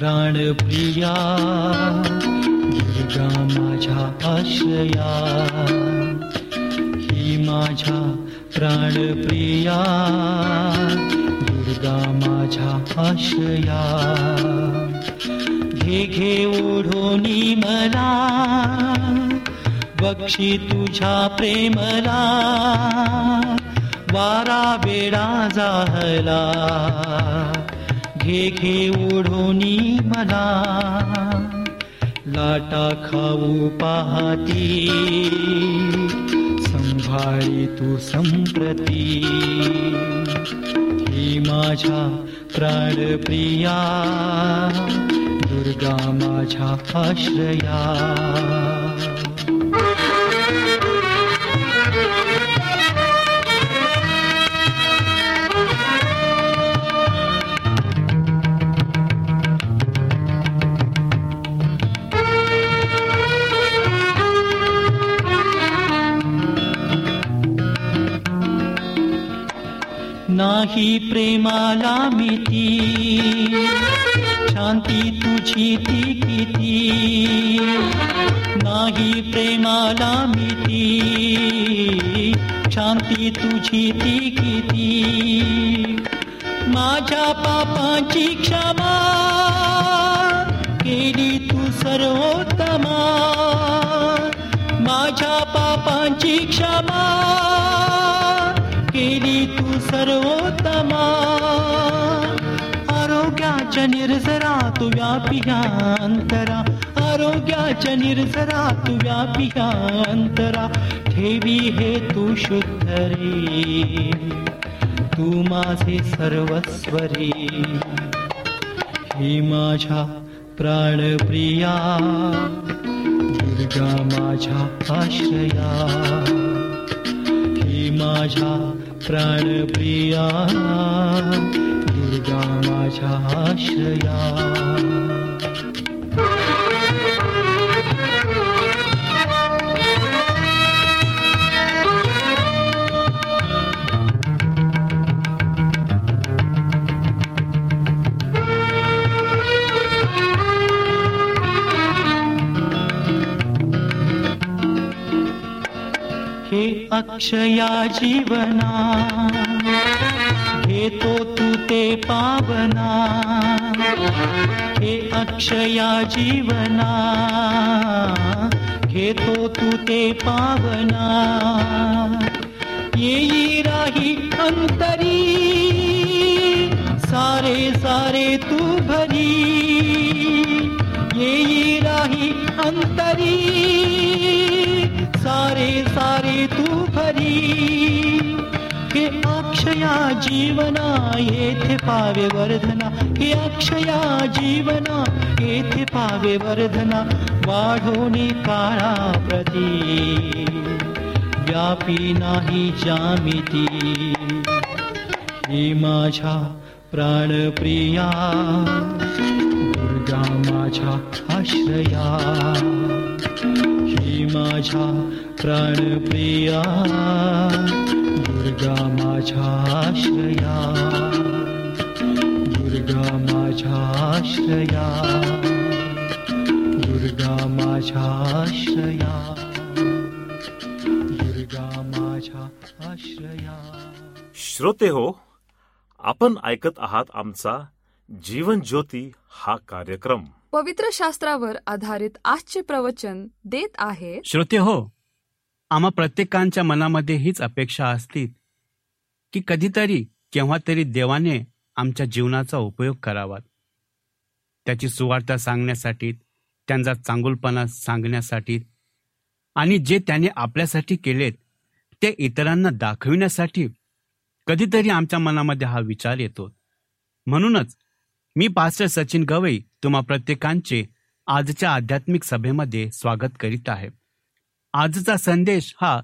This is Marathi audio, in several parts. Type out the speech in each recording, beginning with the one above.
प्राणप्रिया दुर्गा माझ्या आश्रया ही माझ्या प्राणप्रिया दुर्गा माझ्या आश्रया घे घे ओढोनी मला बक्षी तुझ्या प्रेमला. वारा वेडा जाहला. घे ओढोनी मला. लाटा खाऊ पाहती. संभाळी तू संप्रती. ही माझ्या प्राणप्रिया. दुर्गा माझ्या आश्रया नाही प्रेमाला मिती शांती तुझी ती किती. नाही प्रेमाला मिती शांती तुझी ती किती. माझ्या पापांची क्षमा केली तू सर्वोत्तमा. माझ्या पापांची क्षमा तू व्यापिया अंतरा आरोग्याच्या निर्जरा तू ठेवी हे तू ही माझ्या प्राणप्रिया दुर्गा माझ्या आश्रया। ही माझ्या प्राणप्रिया आश्रया हे अक्षया जीवना घेतो तू ते ते पावना हे अक्षया जीवना घेतो तू ते पावना. येई राही अंतरी सारे सारे तू भरी. येई राही अंतरी सारे सारे तू भरी. अक्षया जीवना येथे पावे वर्धना. हे अक्षया जीवना येथे पावे वर्धना. काळा प्रती व्यापी नाही जामिती. हे माझ्या प्राणप्रिया दुर्गा माझ्या आश्रया. ही माझ्या प्राणप्रिया दुर्गा माझ्या आश्रया. दुर्गा माझ्या आश्रया. दुर्गा माझ्या आश्रया. दुर्गा माझ्या राजाश्रया श्रोते हो आपण ऐकत आहात आमचा जीवन ज्योती हा कार्यक्रम. पवित्र शास्त्रावर आधारित आजचे प्रवचन देत आहे. श्रोते हो आम्हा प्रत्येकांच्या मनामध्ये हीच अपेक्षा असतील की कधीतरी केव्हा तरी देवाने आमच्या जीवनाचा उपयोग करावा. त्याची सुवार्ता सांगण्यासाठी त्यांचा चांगुलपणा सांगण्यासाठी आणि जे त्याने आपल्यासाठी केलेत ते इतरांना दाखविण्यासाठी कधीतरी आमच्या मनामध्ये हा विचार येतो. म्हणूनच मी पास्टर सचिन गवई तुम्हा प्रत्येकांचे आजच्या आध्यात्मिक सभेमध्ये स्वागत करीत आहे. आजचा संदेश हा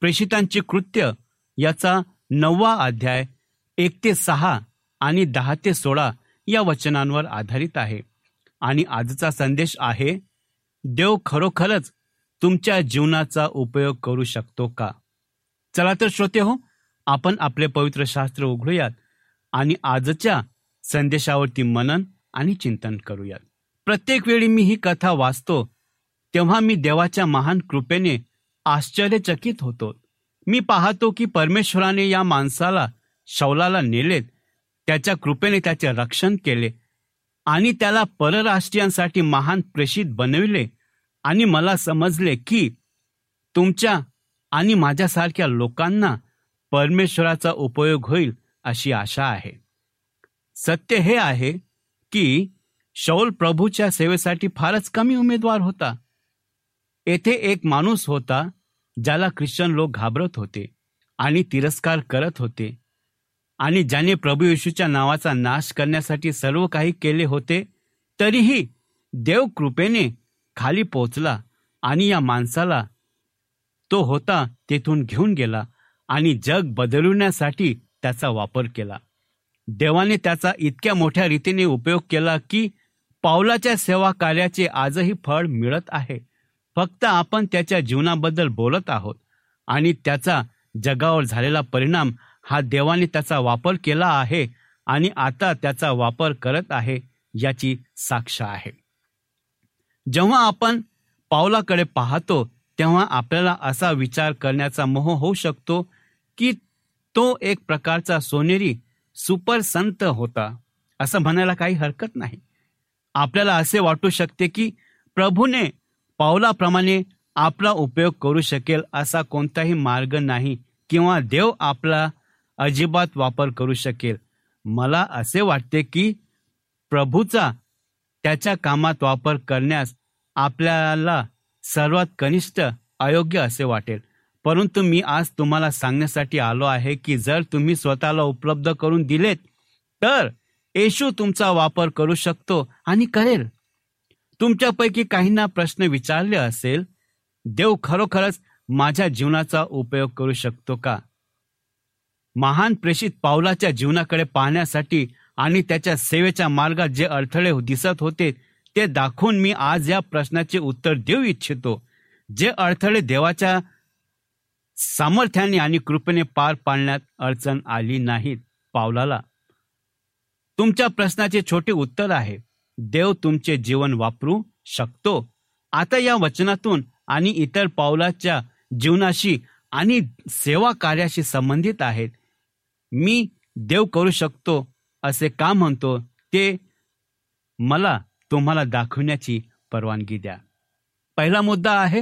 प्रेषितांचे कृत्य याचा नववा अध्याय एक ते सहा आणि दहा ते सोळा या वचनांवर आधारित आहे. आणि आजचा संदेश आहे देव खरोखरच तुमच्या जीवनाचा उपयोग करू शकतो का? चला तर श्रोते हो आपण आपले पवित्र शास्त्र उघडूयात आणि आजच्या संदेशावरती मनन आणि चिंतन करूयात. प्रत्येक वेळी मी ही कथा वाचतो तेव्हा मी देवाच्या महान कृपेने आश्चर्यचकित होतो. मी पाहतो की परमेश्वराने या माणसाला शौलाला नेलेत. त्याच्या कृपेने त्याचे रक्षण केले आणि त्याला परराष्ट्रीयांसाठी महान प्रेषित बनविले. आणि मला समजले की तुमच्या आणि माझ्यासारख्या लोकांना परमेश्वराचा उपयोग होईल अशी आशा आहे. सत्य हे आहे की शौल प्रभूच्या सेवेसाठी फारच कमी उमेदवार होता. येथे एक माणूस होता ज्याला ख्रिश्चन लोक घाबरत होते आणि तिरस्कार करत होते आणि ज्याने प्रभू येशूच्या नावाचा नाश करण्यासाठी सर्व काही केले होते तरीही देव कृपेने खाली पोचला आणि या माणसाला तो होता तेथून घेऊन गेला आणि जग बदलवण्यासाठी त्याचा वापर केला. देवाने त्याचा इतक्या मोठ्या रीतीने उपयोग केला की पावलाच्या सेवा कार्याचे आजही फळ मिळत आहे. फक्त आपण त्याच्या जीवनाबद्दल बोलत आहोत आणि त्याचा जगावर झालेला परिणाम हा देवाने त्याचा वापर केला आहे आणि आता त्याचा वापर करत आहे याची साक्ष आहे. जेव्हा आपण पावलाकडे पाहतो तेव्हा आपल्याला असा विचार करण्याचा मोह होऊ शकतो की तो एक प्रकारचा सोनेरी सुपर संत होता असं म्हणायला काही हरकत नाही. आपल्याला असे वाटू शकते की प्रभूने पावलाप्रमाणे आपला उपयोग करू शकेल असा कोणताही मार्ग नाही किंवा देव आपला अजिबात वापर करू शकेल. मला असे वाटते की प्रभूचा त्याच्या कामात वापर करण्यास आपल्याला सर्वात कनिष्ठ अयोग्य असे वाटेल. परंतु मी आज तुम्हाला सांगण्यासाठी आलो आहे की जर तुम्ही स्वतःला उपलब्ध करून दिलेत तर येशू तुमचा वापर करू शकतो आणि करेल. तुमच्यापैकी काहींना प्रश्न विचारले असेल देव खरोखरच माझ्या जीवनाचा उपयोग करू शकतो का? महान प्रेषित पावलाच्या जीवनाकडे पाहण्यासाठी आणि त्याच्या सेवेच्या मार्गात जे अडथळे दिसत होते ते दाखवून मी आज या प्रश्नाचे उत्तर देऊ इच्छितो जे अडथळे देवाच्या सामर्थ्याने आणि कृपेने पार पाडण्यात अडचण आली नाहीत पावलाला. तुमच्या प्रश्नाचे छोटे उत्तर आहे. देव तुमचे जीवन वापरू शकतो. आता या वचनातून आणि इतर पावलाच्या जीवनाशी आणि सेवा कार्याशी संबंधित आहेत. मी देव करू शकतो असे का म्हणतो? ते मला तुम्हाला दाखवण्याची परवानगी द्या. पहिला मुद्दा आहे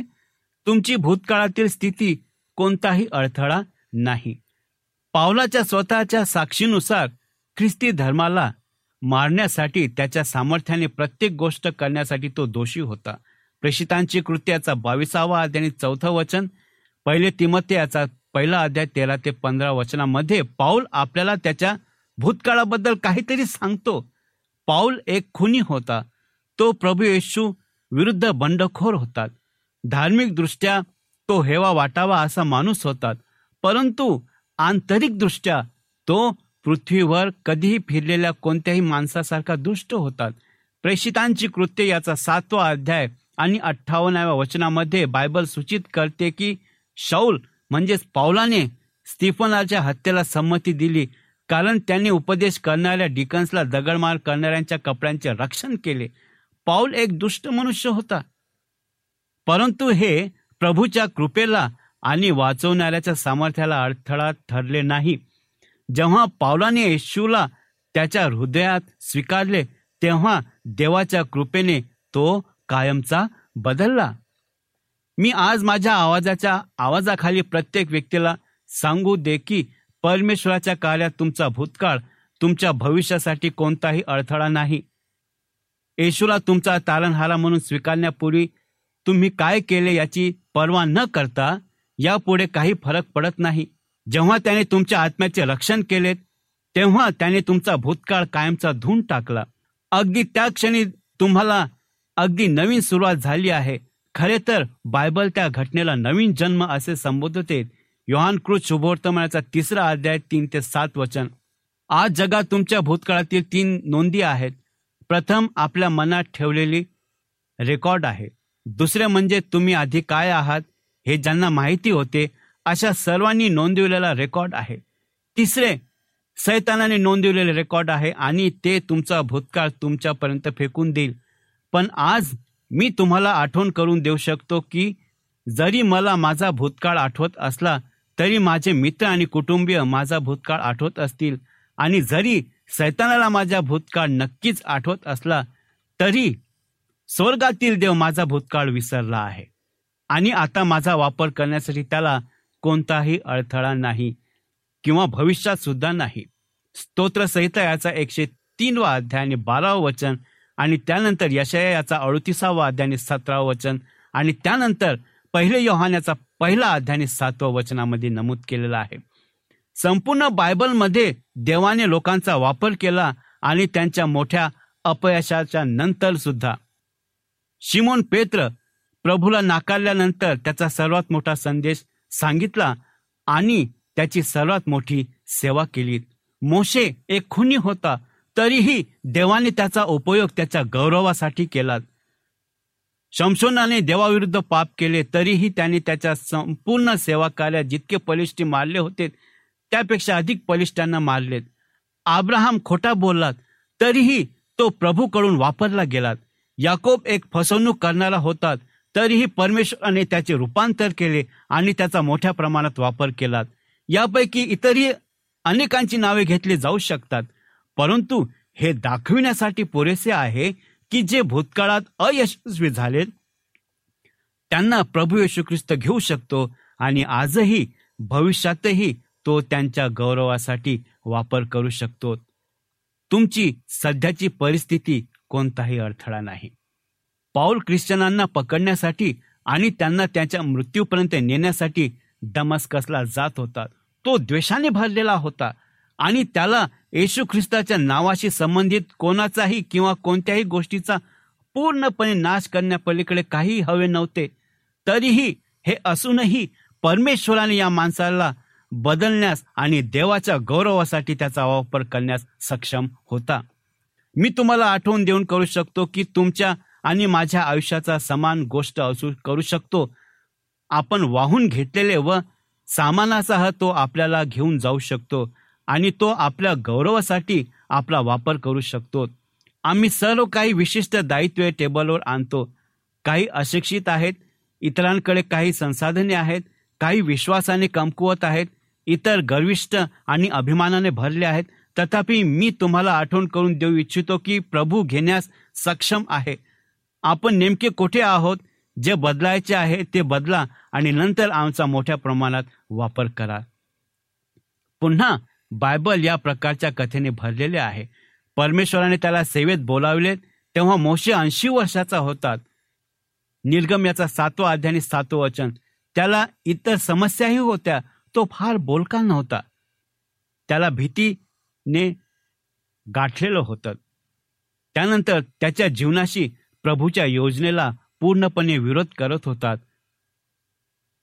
तुमची भूतकाळातील स्थिती कोणताही अडथळा नाही. पावलाच्या स्वतःच्या साक्षीनुसार ख्रिस्ती धर्माला मारण्यासाठी त्याच्या सामर्थ्याने प्रत्येक गोष्ट करण्यासाठी तो दोषी होता. प्रेषितांची कृत्याचा बावीसावा अध्याय आणि चौथं वचन पहिले तिमते याचा पहिला अध्याय तेरा ते पंधरा वचनामध्ये पाऊल आपल्याला त्याच्या भूतकाळाबद्दल काहीतरी सांगतो. पाऊल एक खुनी होता. तो प्रभू येशू विरुद्ध बंडखोर होतात धार्मिक दृष्ट्या तो हेवा वाटावा असा माणूस होतात परंतु आंतरिक दृष्ट्या तो पृथ्वीवर कधीही फिरलेल्या कोणत्याही माणसासारखा दुष्ट होतात. प्रेषितांची कृत्य याचा सातवा अध्याय आणि अठ्ठावन्नाव्या वचनामध्ये बायबल सूचित करते की शौल म्हणजेच पावलाने स्टीफनाच्या हत्येला संमती दिली कारण त्यांनी उपदेश करणाऱ्या डिकन्सला दगडमार करणाऱ्यांच्या कपड्यांचे रक्षण केले. पाऊल एक दुष्ट मनुष्य होता. परंतु हे प्रभूच्या कृपेला आणि वाचवणाऱ्याच्या सामर्थ्याला अडथळा ठरले नाही. जेव्हा पावलाने येशूला त्याच्या हृदयात स्वीकारले तेव्हा देवाच्या कृपेने तो कायमचा बदलला. मी आज माझ्या आवाजाच्या आवाजाखाली प्रत्येक व्यक्तीला सांगू दे की परमेश्वराच्या कार्यात तुमचा भूतकाळ तुमच्या भविष्यासाठी कोणताही अडथळा नाही. येशूला तुमचा तारणहारा म्हणून स्वीकारण्यापूर्वी तुम्ही काय केले याची पर्वा न करता यापुढे काही फरक पडत नाही. जेव्हा त्याने तुमच्या आत्म्याचे रक्षण केले तेव्हा त्याने तुमचा भूतकाळ कायमचा धुऊन टाकला. अगदी त्या क्षणी तुम्हाला अगदी नवीन सुरुवात झाली आहे. खरे तर बायबल त्या घटनेला नवीन जन्म असे संबोधते. योहान क्रुज शुभवर्तमानाचा तिसरा अध्याय तीन ते सात वचन. आज जगात तुमच्या भूतकाळातील तीन नोंदी आहेत. प्रथम आपल्या मनात ठेवलेली रेकॉर्ड आहे. दुसरे म्हणजे तुम्ही आधी काय आहात हे ज्यांना माहिती होते अशा सर्वांनी नोंदविलेला रेकॉर्ड आहे. तिसरे सैतानाने नोंदवलेले रेकॉर्ड आहे आणि ते तुमचा भूतकाळ तुमच्यापर्यंत फेकून देईल. पण आज मी तुम्हाला आठवण करून देऊ शकतो की जरी मला माझा भूतकाळ आठवत असला तरी माझे मित्र आणि कुटुंबीय माझा भूतकाळ आठवत असतील. आणि जरी सैतानाला माझा भूतकाळ नक्कीच आठवत असला तरी स्वर्गातील देव माझा भूतकाळ विसरला आहे. आणि आता माझा वापर करण्यासाठी त्याला कोणताही अडथळा नाही किंवा भविष्यात सुद्धा नाही. स्तोत्र संहिता याचा एकशे तीनवा अध्याय आणि बारावं वचन आणि त्यानंतर यशया याचा अडतीसावा अध्याय आणि सतरावं वचन आणि त्यानंतर पहिले योहान्याचा पहिला अध्याय आणि सातवं वचनामध्ये नमूद केलेला आहे. संपूर्ण बायबलमध्ये देवाने लोकांचा वापर केला आणि त्यांच्या मोठ्या अपयशाच्या नंतर सुद्धा शिमोन पेत्र प्रभूला नाकारल्यानंतर त्याचा सर्वात मोठा संदेश सांगितला आणि त्याची सर्वात मोठी सेवा केली. मोशे एक खुनी होता तरीही देवाने त्याचा उपयोग त्याच्या गौरवासाठी केला. शमशोनाने देवाविरुद्ध पाप केले तरीही त्याने त्याच्या संपूर्ण सेवा कार्यात जितके पलिष्ठी मारले होते त्यापेक्षा अधिक पलिष्ठांना मारलेत आब्राहम खोटा बोललात तरीही तो प्रभूकडून वापरला गेलात. याकोब एक फसवणूक करणारा होतात तरीही परमेश्वराने त्याचे रूपांतर केले आणि त्याचा मोठ्या प्रमाणात वापर केला. यापैकी इतरही अनेकांची नावे घेतली जाऊ शकतात. परंतु हे दाखविण्यासाठी पुरेसे आहे की जे भूतकाळात अयशस्वी झाले त्यांना प्रभू येशू ख्रिस्त घेऊ शकतो आणि आजही भविष्यातही तो त्यांच्या गौरवासाठी वापर करू शकतो. तुमची सध्याची परिस्थिती कोणताही अडथळा नाही. पाऊल ख्रिश्चनांना पकडण्यासाठी आणि त्यांना त्याच्या मृत्यूपर्यंत नेण्यासाठी डमस्कसला जात होता. तो द्वेषाने भरलेला होता आणि त्याला येशू ख्रिस्ताच्या नावाशी संबंधित कोणाचाही किंवा कोणत्याही गोष्टीचा पूर्णपणे नाश करण्यापलीकडे काही हवे नव्हते. तरीही हे असूनही परमेश्वराने या माणसाला बदलण्यास आणि देवाच्या गौरवासाठी त्याचा वापर करण्यास सक्षम होता. मी तुम्हाला आठवण देऊन करू शकतो की तुमच्या आणि माझ्या आयुष्याचा समान गोष्ट असू करू शकतो. आपण वाहून घेतलेले व सामानासह तो आपल्याला घेऊन जाऊ शकतो आणि तो आपल्या गौरवासाठी आपला वापर करू शकतो. आम्ही सर्व काही विशिष्ट दायित्वे टेबलवर आणतो. काही अशिक्षित आहेत इतरांकडे काही संसाधने आहेत काही विश्वासाने कमकुवत आहेत इतर गर्विष्ट आणि अभिमानाने भरले आहेत. तथापि मी तुम्हाला आठवण करून देऊ इच्छितो की प्रभू घेण्यास सक्षम आहे. आपण नेमके कुठे आहोत? जे बदलायचे आहे ते बदला आणि नंतर आमचा मोठ्या प्रमाणात वापर करा. पुन्हा बायबल या प्रकारच्या कथेने भरलेले आहे. परमेश्वराने त्याला सेवेत बोलावले तेव्हा मोशे ऐंशी वर्षाचा होतात निर्गम याचा सातवा अध्याय सातवं वचन. त्याला इतर समस्याही होत्या तो फार बोलका नव्हता. त्याला भीतीने गाठलेलं होतं. त्यानंतर त्याच्या जीवनाशी प्रभूच्या योजनेला पूर्णपणे विरोध करत होतात.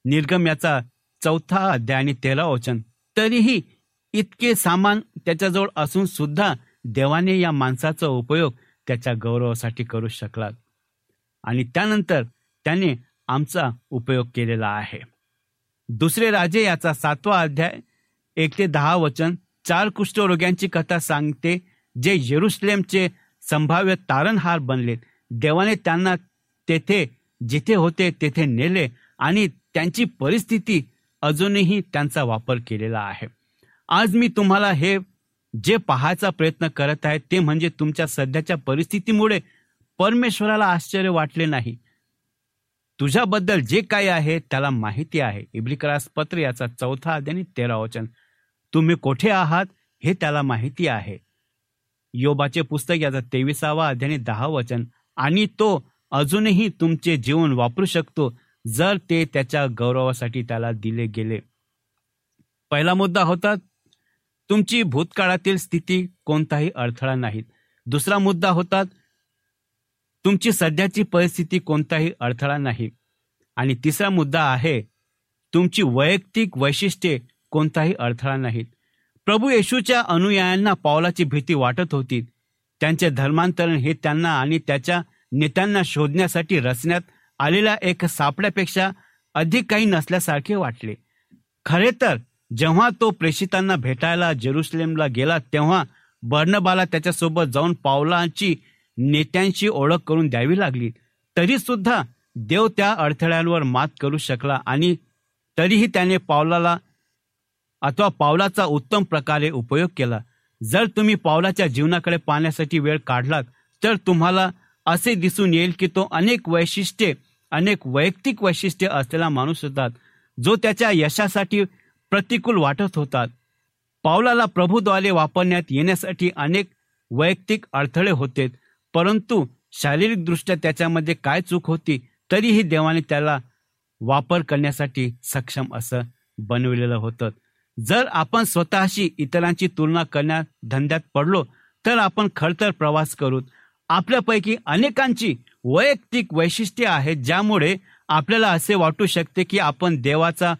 निर्गम याचा चौथा अध्याय आणि तेरा वचन. तरीही इतके सामान त्याच्याजवळ असून सुद्धा देवाने या माणसाचा उपयोग त्याच्या गौरवासाठी करू शकला आणि त्यानंतर त्याने आमचा उपयोग केलेला आहे. दुसरे राजे याचा सातवा अध्याय एक ते दहा वचन चार कुष्ठरोग्यांची कथा सांगते जे येरुसलेमचे संभाव्य तारणहार बनलेत. देवाने त्यांना तेथे जिथे होते तेथे नेले आणि त्यांची परिस्थिती अजूनही त्यांचा वापर केलेला आहे. आज मी तुम्हाला हे जे पाहायचा प्रयत्न करत आहे ते म्हणजे तुमच्या सध्याच्या परिस्थितीमुळे परमेश्वराला आश्चर्य वाटले नाही. तुझ्याबद्दल जे काही आहे त्याला माहिती आहे. इब्रिकरास पत्र याचा चौथा आणि तेरा वचन. तुम्ही कोठे आहात हे त्याला माहिती आहे. योबाचे पुस्तक याचा तेविसावा अध्याय दहा वचन. आणि तो अजूनही तुमचे जीवन वापरू शकतो जर ते त्याच्या गौरवासाठी त्याला दिले गेले. पहिला मुद्दा होता तुमची भूतकाळातील स्थिती कोणताही अडथळा नाही. दुसरा मुद्दा होता तुमची सध्याची परिस्थिती कोणताही अडथळा नाही. आणि तिसरा मुद्दा आहे तुमची वैयक्तिक वैशिष्ट्ये कोणताही अडथळा नाहीत. प्रभू येशूच्या अनुयायांना पावलाची भीती वाटत होती. त्यांचे धर्मांतरण हे त्यांना आणि त्याच्या नेत्यांना शोधण्यासाठी रचण्यात आलेल्या एक सापड्यापेक्षा अधिक काही नसल्यासारखे वाटले. खरे तर जेव्हा तो प्रेषितांना भेटायला जेरुसलेमला गेला तेव्हा बर्नबाला त्याच्यासोबत जाऊन पावलांची नेत्यांची ओळख करून द्यावी लागली. तरी सुद्धा देव त्या अडथळ्यांवर मात करू शकला आणि तरीही त्याने पावलाला अथवा पावलाचा उत्तम प्रकारे उपयोग केला. जर तुम्ही पावलाच्या जीवनाकडे पाहण्यासाठी वेळ काढलात तर तुम्हाला असे दिसून येईल की तो अनेक वैशिष्ट्ये अनेक वैयक्तिक वैशिष्ट्ये असलेला माणूस होतात जो त्याच्या यशासाठी प्रतिकूल वाटत होतात. पावलाला प्रभूद्वारे वापरण्यात येण्यासाठी अनेक वैयक्तिक अडथळे होते परंतु शारीरिकदृष्ट्या त्याच्यामध्ये काय चूक होती तरीही देवाने त्याला वापर करण्यासाठी सक्षम असं बनविलेलं होतं. जर आपण स्वतःशी इतरांची तुलना करण्यात धंद्यात पडलो तर आपण खडतर प्रवास करू आपल्यापैकी अनेकांची वैयक्तिक वैशिष्ट्ये आहेत ज्यामुळे आपल्याला असे वाटू शकते की आपण देवाचा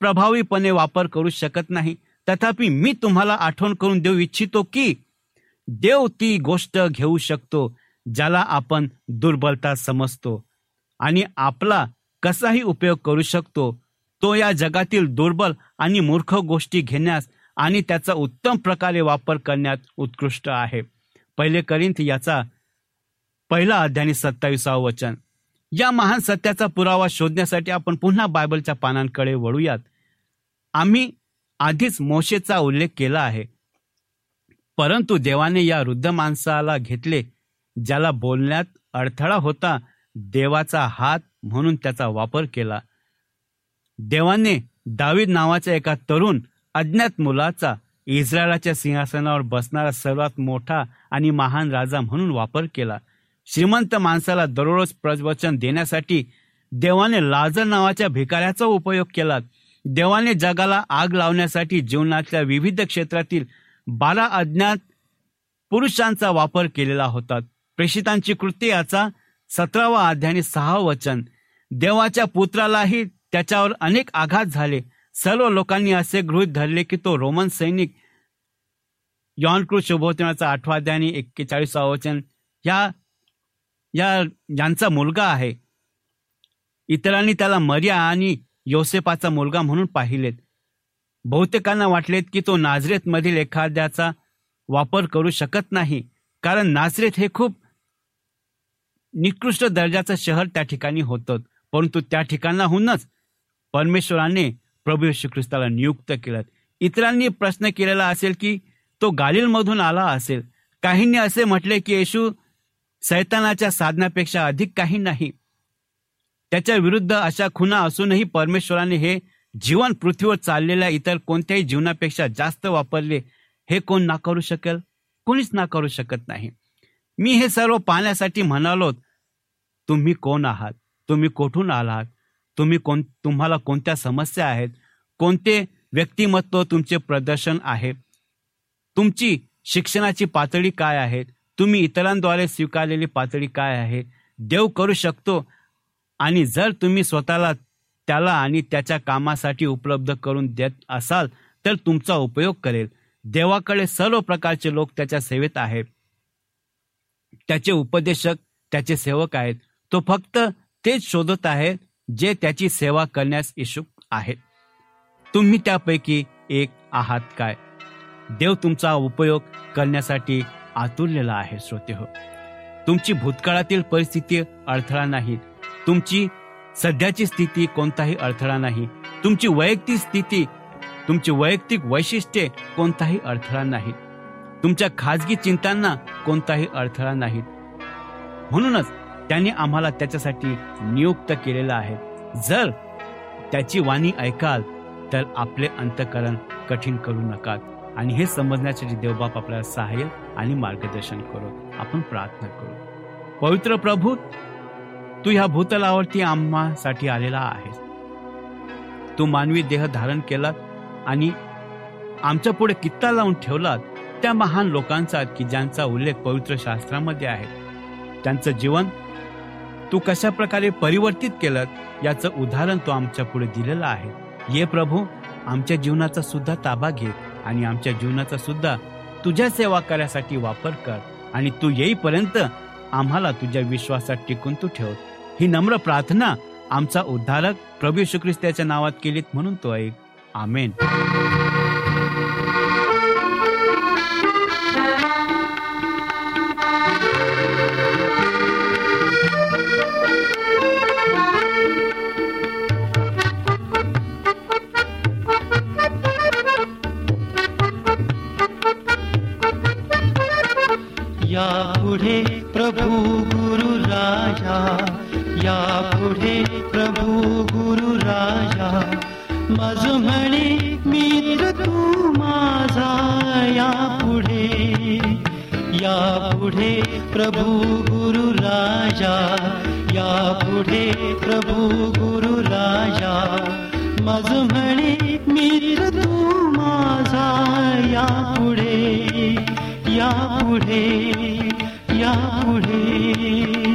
प्रभावीपणे वापर करू शकत नाही. तथापि मी तुम्हाला आठवण करून देऊ इच्छितो की देव ती गोष्ट घेऊ शकतो ज्याला आपण दुर्बलता समजतो आणि आपला कसाही उपयोग करू शकतो तो या जगातील दुर्बल आणि मूर्ख गोष्टी घेण्यास आणि त्याचा उत्तम प्रकारे वापर करण्यात उत्कृष्ट आहे. पहिले करीन याचा पहिला अध्याय सत्तावीसावं वचन. या महान सत्याचा पुरावा शोधण्यासाठी आपण पुन्हा बायबलच्या पानांकडे वळूयात. आम्ही आधीच मोशेचा उल्लेख केला आहे. परंतु देवाने या वृद्ध माणसाला घेतले ज्याला बोलण्यात अडथळा होता देवाचा हात म्हणून त्याचा वापर केला. देवाने दावीद नावाच्या एका तरुण अज्ञात मुलाचा इस्रायलाच्या सिंहासनावर बसणारा सर्वात मोठा आणि महान राजा म्हणून वापर केला. श्रीमंत माणसाला दररोज प्रवचन देण्यासाठी देवाने लाजर नावाच्या भिकाऱ्याचा उपयोग केला. देवाने जगाला आग लावण्यासाठी जीवनातल्या विविध क्षेत्रातील बारा अज्ञात पुरुषांचा वापर केलेला होता. प्रेषितांची कृती याचा सतरावा अध्याय सहा वचन. देवाच्या पुत्रालाही त्याच्यावर अनेक आघात झाले. सर्व लोकांनी असे गृहित धरले की तो रोमन सैनिक यॉनकृत शुभोचनाचा आठवा अध्याय एक्केचाळीसावं एक्केचाळीसावा वचन. या या यांचा मुलगा आहे. इतरांनी त्याला मर्या आणि योसेपाचा मुलगा म्हणून पाहिलेत. बहुतेकांना वाटलेत की तो नाझरेतमधील एखाद्याचा वापर करू शकत नाही कारण नाझरेत हे खूप निकृष्ट दर्जाचं शहर त्या ठिकाणी होतं परंतु त्या ठिकाणाहूनच परमेश्वराने प्रभू श्री ख्रिस्ताला नियुक्त केलं. इतरांनी प्रश्न केलेला असेल की तो गालिलमधून आला असेल. काहींनी असे म्हटले की येशू सैतानाच्या साधनापेक्षा अधिक काही नाही. त्याच्या विरुद्ध अशा खुना असूनही परमेश्वराने हे जीवन पृथ्वीवर चाललेल्या इतर कोणत्याही जीवनापेक्षा जास्त वापरले हे कोण नाकारू शकेल? कोणीच नाकारू शकत नाही. मी हे सर्व पाहण्यासाठी म्हणालो तुम्ही कोण आहात? तुम्ही कोठून आलात? तुम्ही कोण तुम्हाला कोणत्या समस्या आहेत? कोणते व्यक्तिमत्व तुमचे प्रदर्शन आहे? तुमची शिक्षणाची पातळी काय आहे? तुम्ही इतरांद्वारे स्वीकारलेली पातळी काय आहे? देव करू शकतो आणि जर तुम्ही स्वतःला त्याला आणि त्याच्या कामासाठी उपलब्ध करून देत असाल तर तुमचा उपयोग करेल. देवाकडे सर्व प्रकारचे लोक त्याच्या सेवेत आहेत. त्याचे उपदेशक त्याचे सेवक आहेत. तो फक्त तेच शोधत आहे जे त्याची सेवा करण्यास इच्छुक आहेत. तुम्ही त्यापैकी एक आहात काय? देव तुमचा उपयोग करण्यासाठी आतुरलेला आहे श्रोते हो तुमची भूतकाळातील परिस्थिती अडथळा नाही तुमची सध्याची स्थिती कोणताही अडथळा नाही. तुमची वैयक्तिक स्थिती तुमची वैयक्तिक वैशिष्ट्ये कोणताही अडथळा नाही तुमच्या खाजगी चिंतांना कोणताही अडथळा नाहीत. म्हणूनच त्याने आम्हाला त्याच्यासाठी नियुक्त केलेला आहे. जर त्याची वाणी ऐकाल तर आपले अंतकरण कठीण करू नका आणि हे समजण्यासाठी देवबाप आपल्याला सहाय्य आणि मार्गदर्शन करू आपण प्रार्थना करू. पवित्र प्रभू तू ह्या भूतलावरती आम्हासाठी आलेला आहेस. तू मानवी देह धारण केला आणि आमच्या पुढे कित्ता लावून ठेवलात त्या महान लोकांचा की ज्यांचा उल्लेख पवित्र शास्त्रामध्ये आहे. त्यांचं जीवन तू कशा प्रकारे परिवर्तित केलं याचं उदाहरण तू आमच्या पुढे दिलेलं आहे. ये प्रभू आमच्या जीवनाचा सुद्धा ताबा घे आणि आमच्या जीवनाचा सुद्धा तुझ्या सेवा करण्यासाठी वापर कर आणि तू येईपर्यंत आम्हाला तुझ्या विश्वासात टिकून तू ठेव. ही नम्र प्रार्थना आमचा उद्धारक प्रभू येशू ख्रिस्ताच्या नावात केलीत म्हणून तो ऐक. आमेन. या पुढे या पुढे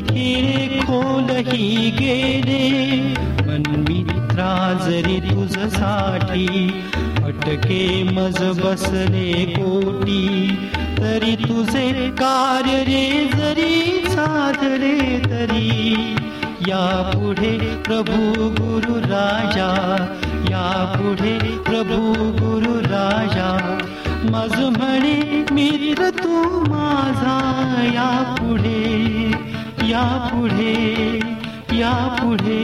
केले खोलही गेले मनमित्रा जरी तुझसाठी अटके मज बसले कोटी। तरी तुझे कार्य रे जरी साधले तरी। या पुढे प्रभू गुरु राजा। या पुढे प्रभू मित्र तू माझा या पुढे या पुढे या पुढे.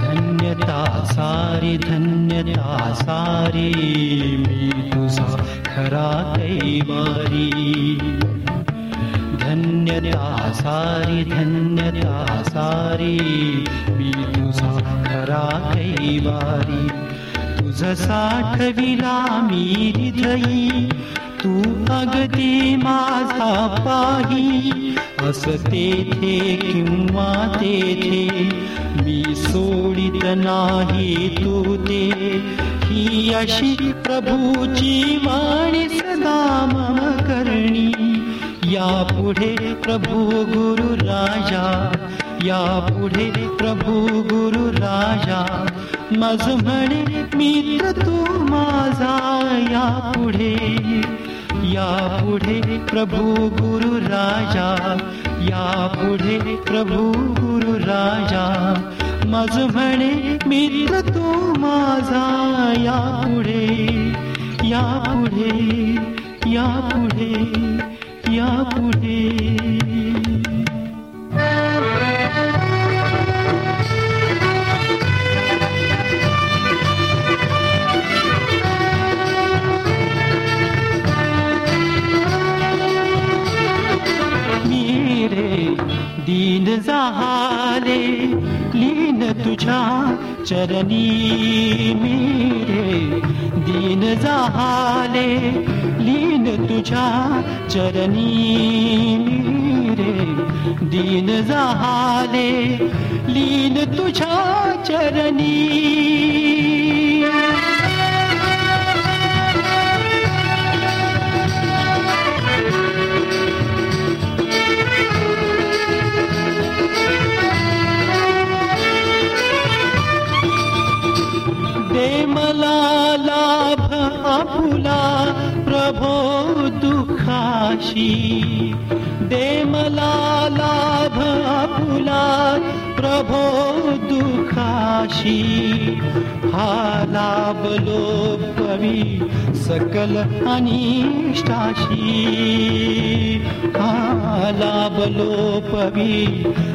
धन्यता सारी धन्यता सारी मी तुझा खरा कैवारी। धन्यता सारी धन्यता सारी मी तुझा खरा कैवारी। तुझ साठविला मी हृदयी तू अस तेथे किंवा तेथे मी सोडित नाही तू ते. ही अशी प्रभूची वाणी सदा मम करणी. या पुढे प्रभू गुरु राजा. या पुढे प्रभू गुरु राजा. मज म्हणे मित्र तू माझा या पुढे या पुढे प्रभू गुरु राजा. या पुढे प्रभू गुरु राजा. माझ म्हणे मित्र तू माझा यापुढे यापुढे यापुढे यापुढे. दीन झाले तुझ्या चरणी मेरे दीन झाले लीन तुझ्या चरणी मेरे। दीन झाले लीन चरणी दुखाशी दे मला लाभ आपुला प्रभो दुखाशी. हा लाभ लोपवी सकल अनिष्टाशी. हा लाभ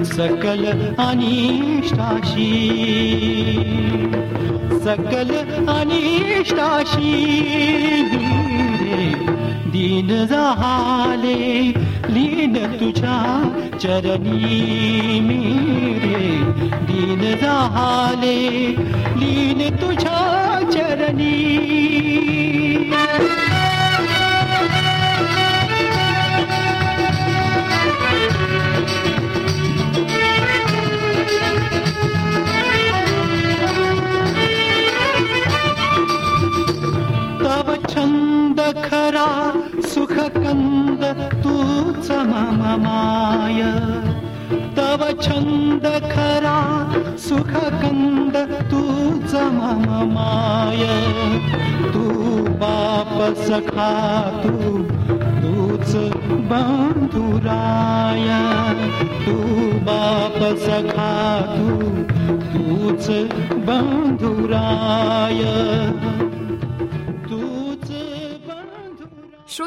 सकल अनिष्टाशी. सकल अनिष्टाशी दीन झाले लीन तुझ्या चरणी मेरे. दीन झाले लीन तुझ्या न्द तया सुखकन्द तमाय तु खातु बन्धुराय। तु बापसखातु बन्धुराय।